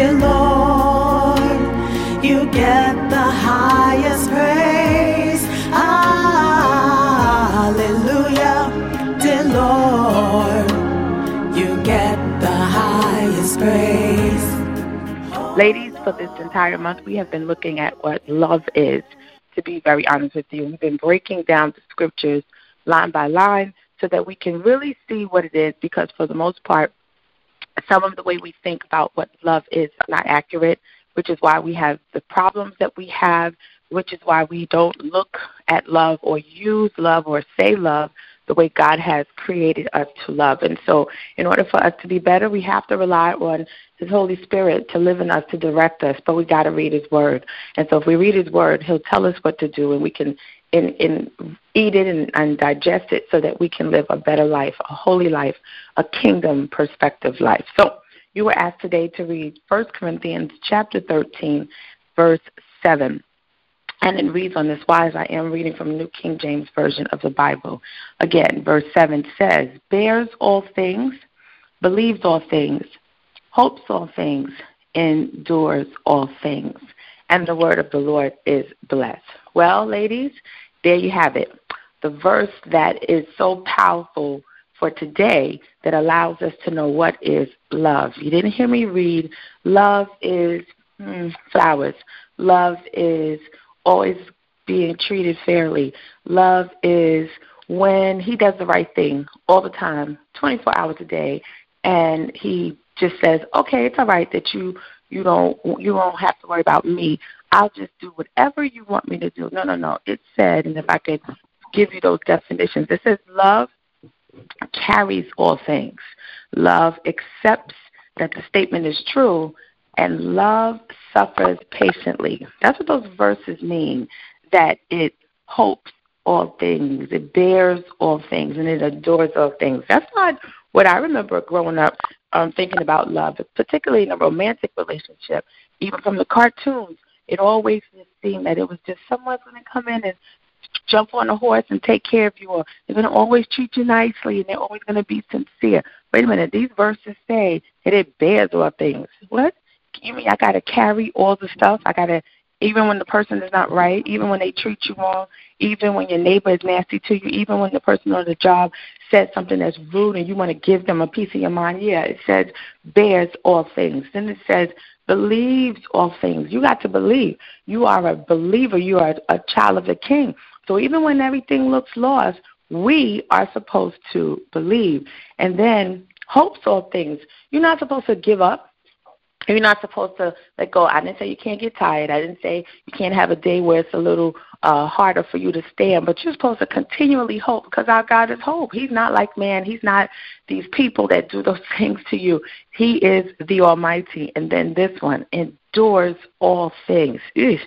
dear Lord. You get the highest praise. Hallelujah, dear Lord. You get the highest praise. Ladies, for this entire month, we have been looking at what love is. To be very honest with you, we've been breaking down the scriptures line by line so that we can really see what it is because, for the most part, some of the way we think about what love is not accurate, which is why we have the problems that we have, which is why we don't look at love or use love or say love the way God has created us to love. And so, in order for us to be better, we have to rely on His Holy Spirit to live in us, to direct us, but we got to read His Word. And so, if we read His Word, He'll tell us what to do, and we can in, in eat it and, and digest it so that we can live a better life, a holy life, a kingdom perspective life. So you were asked today to read 1 Corinthians chapter 13, verse 7. And it reads on this wise, I am reading from New King James Version of the Bible. Again, verse 7 says, Bears all things, believes all things, hopes all things, endures all things. And the word of the Lord is blessed. Well, ladies, there you have it. The verse that is so powerful for today that allows us to know what is love. You didn't hear me read, love is hmm, flowers. Love is always being treated fairly. Love is when he does the right thing all the time, 24 hours a day, and he just says, "Okay, it's all right that you you don't you won't have to worry about me. I'll just do whatever you want me to do." No, no, no. It said, and if I could give you those definitions, it says love carries all things. Love accepts that the statement is true, and love suffers patiently. That's what those verses mean. That it hopes all things, it bears all things, and it adores all things. That's not what I remember growing up um, thinking about love, particularly in a romantic relationship. Even from the cartoons, it always seemed that it was just someone's going to come in and jump on a horse and take care of you, or they're going to always treat you nicely, and they're always going to be sincere. Wait a minute, these verses say that it bears all things. What? You mean I got to carry all the stuff? I got to, even when the person is not right, even when they treat you wrong, even when your neighbor is nasty to you, even when the person on the job says something that's rude and you want to give them a piece of your mind. Yeah, it says bears all things. Then it says believes all things. You got to believe. You are a believer. You are a child of the King. So even when everything looks lost, we are supposed to believe. And then hopes all things. You're not supposed to give up. You're not supposed to let go. I didn't say you can't get tired. I didn't say you can't have a day where it's a little uh, harder for you to stand, but you're supposed to continually hope because our God is hope. He's not like man. He's not these people that do those things to you. He is the Almighty. And then this one endures all things. Eesh.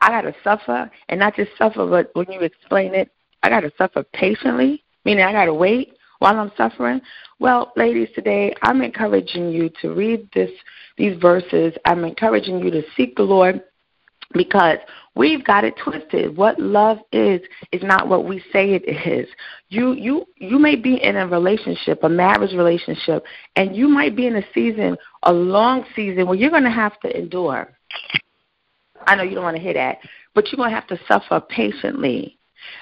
I got to suffer, and not just suffer, but when you explain it, I got to suffer patiently, meaning I got to wait while I'm suffering? Well, ladies, today I'm encouraging you to read this these verses. I'm encouraging you to seek the Lord because we've got it twisted. What love is is not what we say it is. You you you may be in a relationship, a marriage relationship, and you might be in a season, a long season where you're going to have to endure. I know you don't want to hear that, but you're going to have to suffer patiently.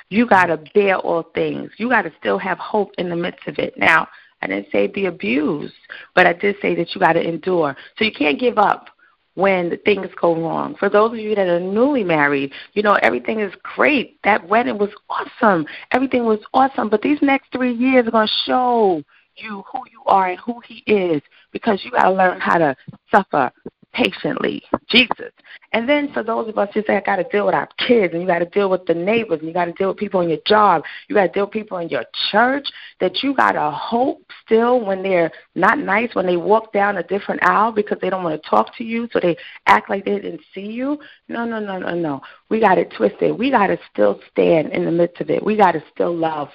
You got to bear all things. You got to still have hope in the midst of it. Now, I didn't say be abused, but I did say that you got to endure. So you can't give up when things go wrong. For those of you that are newly married, you know, everything is great. That wedding was awesome. Everything was awesome. But these next three years are going to show you who you are and who He is because you got to learn how to suffer patiently. Jesus. And then for those of us who say, I got to deal with our kids, and you got to deal with the neighbors, and you got to deal with people in your job, you got to deal with people in your church, that you got to hope still when they're not nice, when they walk down a different aisle because they don't want to talk to you, so they act like they didn't see you. No, no, no, no, no. We got it twisted. We got to still stand in the midst of it. We got to still love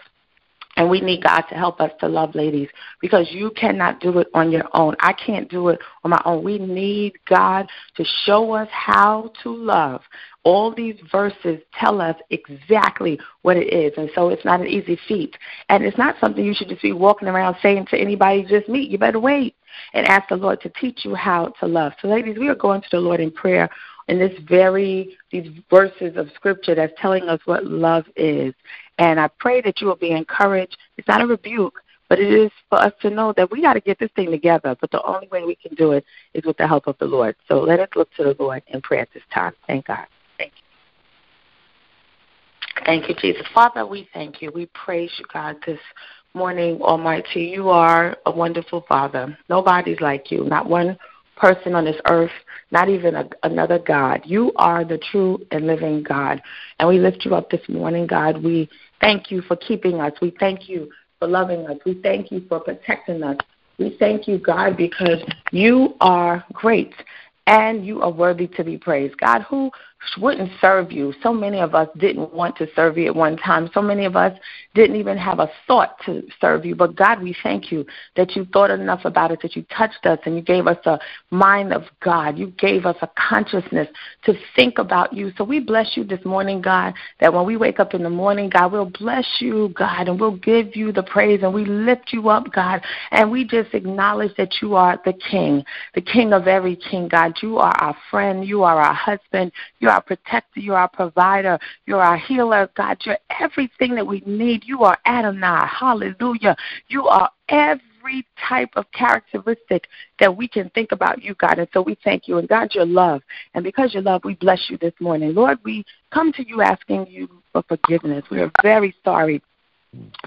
And we need God to help us to love ladies because you cannot do it on your own. I can't do it on my own. We need God to show us how to love. All these verses tell us exactly what it is. And so it's not an easy feat. And it's not something you should just be walking around saying to anybody, just meet. You better wait and ask the Lord to teach you how to love. So, ladies, we are going to the Lord in prayer in this very these verses of scripture that's telling us what love is. And I pray that you will be encouraged. It's not a rebuke, but it is for us to know that we got to get this thing together. But the only way we can do it is with the help of the Lord. So let us look to the Lord in prayer at this time. Thank God. Thank you. Thank you, Jesus. Father, we thank you. We praise you, God, this morning, Almighty. You are a wonderful Father. Nobody's like you, not one person on this earth, not even a, another God. You are the true and living God. And we lift you up this morning, God. We thank you for keeping us. We thank you for loving us. We thank you for protecting us. We thank you, God, because you are great and you are worthy to be praised. God, who wouldn't serve you. So many of us didn't want to serve you at one time. So many of us didn't even have a thought to serve you. But God, we thank you that you thought enough about it, that you touched us and you gave us a mind of God. You gave us a consciousness to think about you. So we bless you this morning, God, that when we wake up in the morning, God, we'll bless you, God, and we'll give you the praise and we lift you up, God, and we just acknowledge that you are the King, the King of every King, God. You are our friend. You are our husband. You are our protector. You're our provider. You're our healer, God. You're everything that we need. You are Adonai. Hallelujah. You are every type of characteristic that we can think about you, God. And so we thank you. And God, your love. And because your love, we bless you this morning. Lord, we come to you asking you for forgiveness. We are very sorry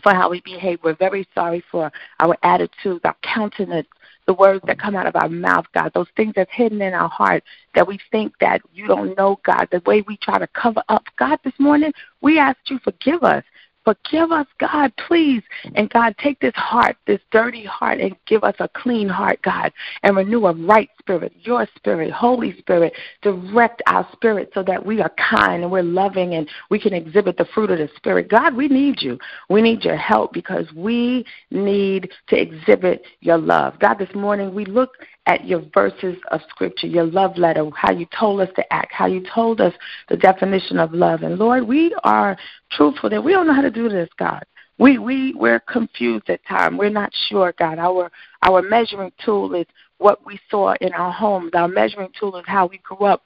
for how we behave. We're very sorry for our attitudes, our countenance, the words that come out of our mouth, God, those things that's hidden in our heart that we think that you don't know, God, the way we try to cover up. God, this morning, we ask you to forgive us. Forgive us, God, please. And God, take this heart, this dirty heart, and give us a clean heart, God, and renew a right spirit, your spirit, Holy Spirit. Direct our spirit so that we are kind and we're loving and we can exhibit the fruit of the Spirit. God, we need you. We need your help because we need to exhibit your love. God, this morning we look at your verses of scripture, your love letter, how you told us to act, how you told us the definition of love. And Lord, we are truthful that we don't know how to do this, God. We we we're confused at times. We're not sure, God. Our our measuring tool is what we saw in our homes. Our measuring tool is how we grew up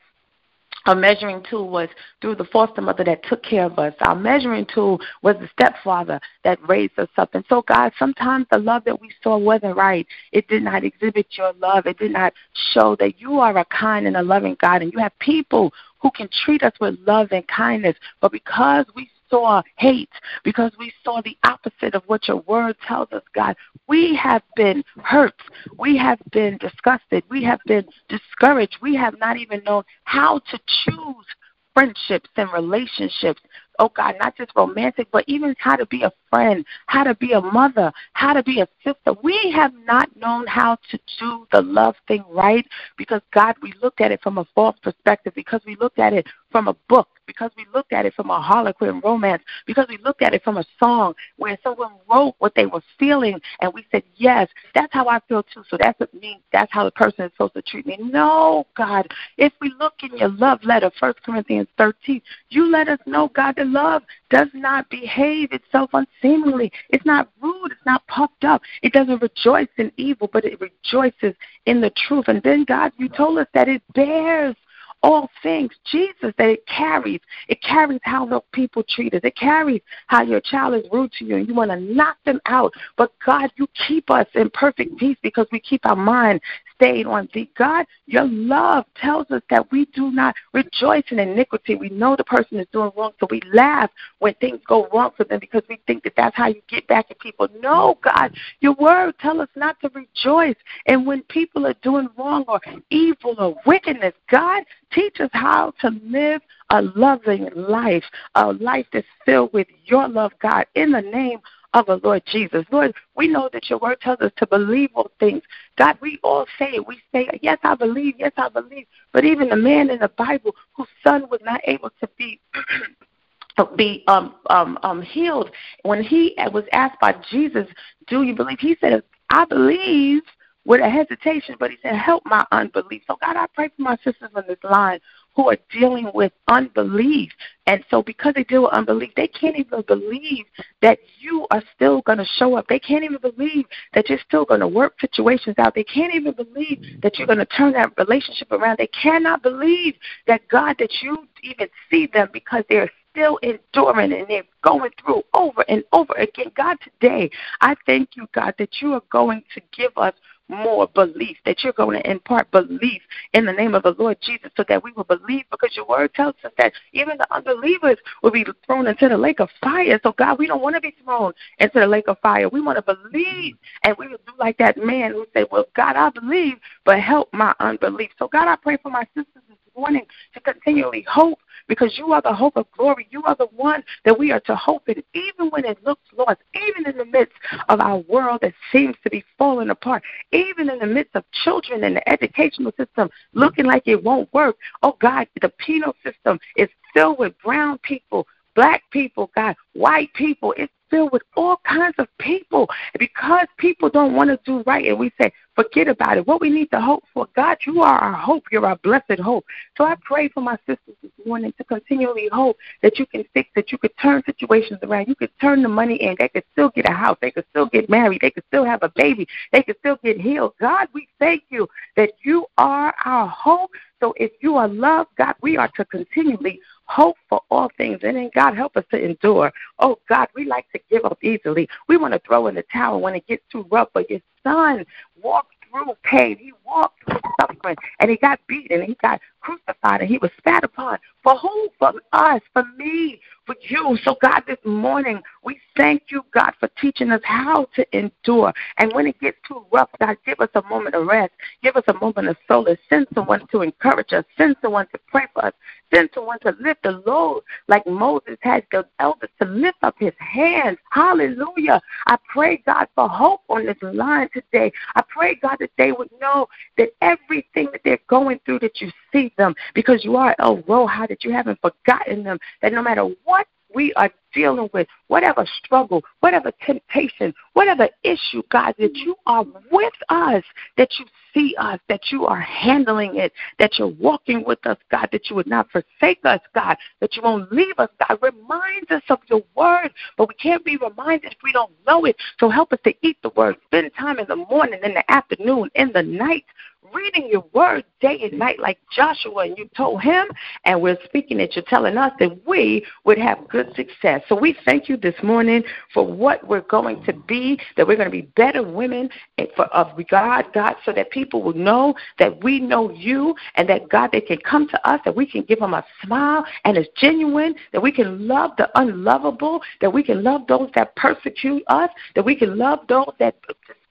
our measuring tool was through the foster mother that took care of us. Our measuring tool was the stepfather that raised us up. And so, God, sometimes the love that we saw wasn't right. It did not exhibit your love. It did not show that you are a kind and a loving God. And you have people who can treat us with love and kindness. But because we saw hate, because we saw the opposite of what your word tells us, God. We have been hurt. We have been disgusted. We have been discouraged. We have not even known how to choose friendships and relationships. Oh God, not just romantic, but even how to be a friend, how to be a mother, how to be a sister. We have not known how to do the love thing right because God, we looked at it from a false perspective, because we looked at it from a book, because we looked at it from a harlequin romance, because we looked at it from a song where someone wrote what they were feeling and we said, Yes, that's how I feel too. So that's what means that's how the person is supposed to treat me. No, God. If we look in your love letter, First Corinthians thirteen, you let us know, God, that love does not behave itself unseemly. It's not rude, it's not puffed up. It doesn't rejoice in evil, but it rejoices in the truth. And then God, you told us that it bears all things, Jesus, that it carries. It carries how the people treat us. It carries how your child is rude to you and you want to knock them out. But God, you keep us in perfect peace because we keep our mind stayed on thee. God, your love tells us that we do not rejoice in iniquity. We know the person is doing wrong, so we laugh when things go wrong for them because we think that that's how you get back at people. No, God, your word tells us not to rejoice. And when people are doing wrong or evil or wickedness, God, teach us how to live a loving life, a life that's filled with your love, God, in the name of the Lord Jesus. Lord, we know that your word tells us to believe all things. God, we all say it. We say, yes, I believe, yes, I believe. But even the man in the Bible whose son was not able to be be um, um, um, healed. When he was asked by Jesus, "Do you believe?" He said, "I believe." With a hesitation, but he said, Help my unbelief. So, God, I pray for my sisters on this line who are dealing with unbelief. And so, because they deal with unbelief, they can't even believe that you are still going to show up. They can't even believe that you're still going to work situations out. They can't even believe that you're going to turn that relationship around. They cannot believe that, God, that you even see them because they're still enduring and they're going through over and over again. God, today, I thank you, God, that you are going to give us more belief, that you're going to impart belief in the name of the Lord Jesus so that we will believe because your word tells us that even the unbelievers will be thrown into the lake of fire. So, God, we don't want to be thrown into the lake of fire. We want to believe, and we will do like that man who said, Well, God, I believe, but help my unbelief. So, God, I pray for my sisters morning to continually hope because you are the hope of glory. You are the one that we are to hope in, even when it looks lost, even in the midst of our world that seems to be falling apart, even in the midst of children and the educational system looking like it won't work. Oh God, the penal system is filled with brown people black people, God, white people. It's filled with all kinds of people. Because people don't want to do right, and we say, forget about it. What we need to hope for, God, you are our hope. You're our blessed hope. So I pray for my sisters this morning to continually hope that you can fix it. You could turn situations around. You could turn the money in. They could still get a house. They could still get married. They could still have a baby. They could still get healed. God, we thank you that you are our hope. So if you are love, God, we are to continually hope for all things. And then God help us to endure. Oh God, we like to give up easily. We want to throw in the towel when it gets too rough. But your son walked through pain. He walked through suffering and he got beaten and he got crucified and he was spat upon. For who? For us, for me, for you. So, God, this morning, we thank you, God, for teaching us how to endure. And when it gets too rough, God, give us a moment of rest. Give us a moment of solace. Send someone to encourage us. Send someone to pray for us. Send someone to lift the load like Moses had the elders to lift up his hands. Hallelujah. I pray, God, for hope on this line today. I pray, God, that they would know that everything that they're going through, that you see them because you are El Roi, that you haven't forgotten them, that no matter what we are dealing with, whatever struggle, whatever temptation, whatever issue, God, that you are with us, that you see us, that you are handling it, that you're walking with us, God, that you would not forsake us, God, that you won't leave us, God. Remind us of your word, but we can't be reminded if we don't know it. So help us to eat the word, spend time in the morning, in the afternoon, in the night, reading your word day and night like Joshua, and you told him, and we're speaking it. You're telling us that we would have good success. So we thank you this morning for what we're going to be, that we're going to be better women for, of God, God, so that people will know that we know you, and that God, they can come to us, that we can give them a smile, and it's genuine, that we can love the unlovable, that we can love those that persecute us, that we can love those that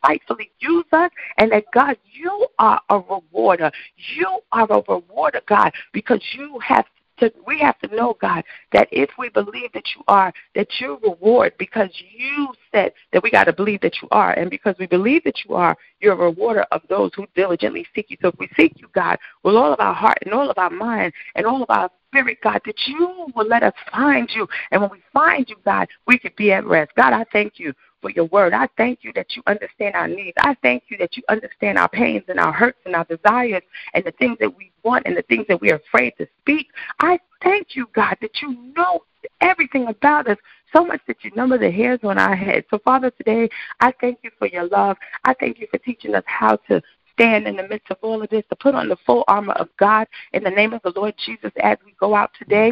spitefully use us, and that God, you are a rewarder. You are a rewarder, God, because you have to, we have to know, God, that if we believe that you are, that you reward because you said that we got to believe that you are. And because we believe that you are, you're a rewarder of those who diligently seek you. So if we seek you, God, with all of our heart and all of our mind and all of our spirit, God, that you will let us find you. And when we find you, God, we could be at rest. God, I thank you for your word. I thank you that you understand our needs. I thank you that you understand our pains and our hurts and our desires and the things that we want and the things that we are afraid to speak. I thank you, God, that you know everything about us so much that you number the hairs on our head. So, Father, today I thank you for your love. I thank you for teaching us how to stand in the midst of all of this, to put on the full armor of God in the name of the Lord Jesus as we go out today.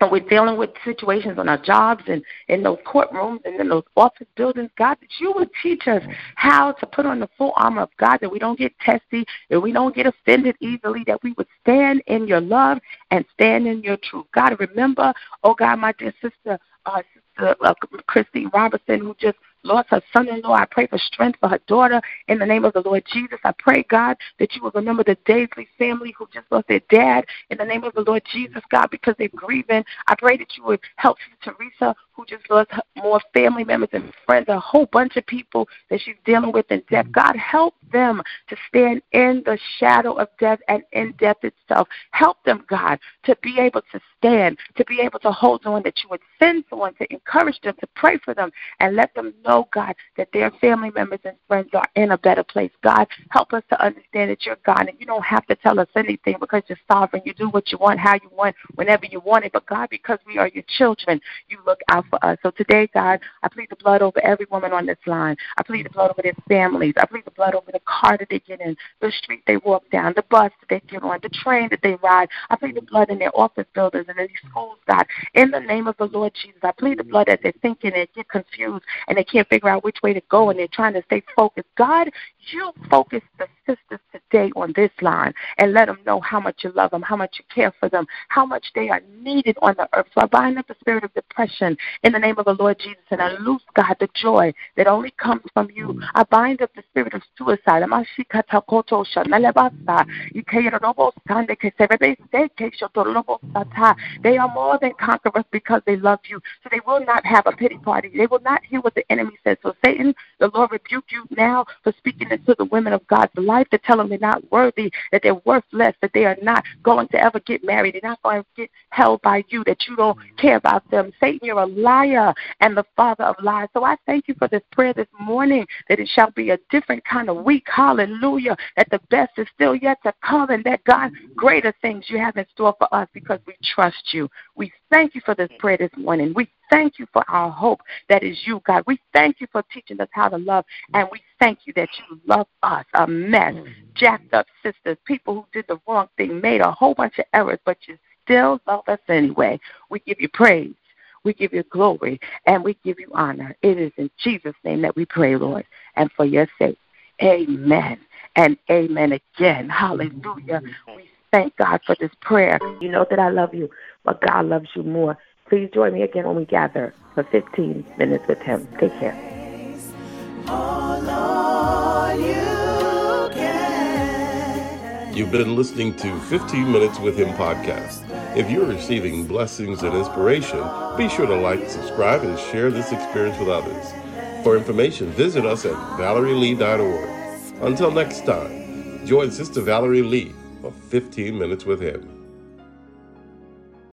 And we're dealing with situations on our jobs and in those courtrooms and in those office buildings, God, that you would teach us how to put on the full armor of God, that we don't get testy, that we don't get offended easily, that we would stand in your love and stand in your truth. God, remember, oh God, my dear sister, uh, Sister uh, Christine Robertson, who just lost her son in law. I pray for strength for her daughter in the name of the Lord Jesus. I pray, God, that you will remember the Daisley family who just lost their dad in the name of the Lord Jesus, God, because they're grieving. I pray that you would help Teresa, who just lost more family members and friends, a whole bunch of people that she's dealing with in death. Mm-hmm. God, help them to stand in the shadow of death and in death itself. Help them, God, to be able to stand, to be able to hold on, that you would send someone to encourage them, to pray for them, and let them know, God, that their family members and friends are in a better place. God, help us to understand that you're God and you don't have to tell us anything because you're sovereign. You do what you want, how you want, whenever you want it. But God, because we are your children, you look out for us. So today, God, I plead the blood over every woman on this line. I plead the blood over their families. I plead the blood over the car that they get in, the street they walk down, the bus that they get on, the train that they ride. I plead the blood in their office buildings and in these schools, God. In the name of the Lord Jesus, I plead the blood as they're thinking and get confused and they can't figure out which way to go and they're trying to stay focused. God, you focus the sisters today on this line and let them know how much you love them, how much you care for them, how much they are needed on the earth. So I bind up the spirit of depression in the name of the Lord Jesus and I loose, God, the joy that only comes from you. I bind up the spirit of suicide. They are more than conquerors because they love you. So they will not have a pity party. They will not hear what the enemy says. So Satan, the Lord rebuke you now for speaking into the women of God's life to tell them they're not worthy, that they're worthless, that they are not going to ever get married, they're not going to get held by you, that you don't mm-hmm. care about them. Satan, you're a liar and the father of lies. So I thank you for this prayer this morning that it shall be a different kind of week. Hallelujah. That the best is still yet to come and that God, mm-hmm. greater things you have in store for us because we trust you. We thank you for this prayer this morning. We thank you for our hope that is you, God. We thank you for teaching us how to love, and we thank you that you love us, a mess, jacked up sisters, people who did the wrong thing, made a whole bunch of errors, but you still love us anyway. We give you praise. We give you glory and we give you honor. It is in Jesus' name that we pray, Lord, and for your sake. Amen and amen again. Hallelujah. We thank God for this prayer. You know that I love you, but God loves you more. Please join me again when we gather for 15 minutes with Him. Take care. You've been listening to 15 Minutes with Him podcast. If you're receiving blessings and inspiration, be sure to like, subscribe, and share this experience with others. For information, visit us at valerielee.org. Until next time, join Sister Valerie Lee for 15 Minutes with Him.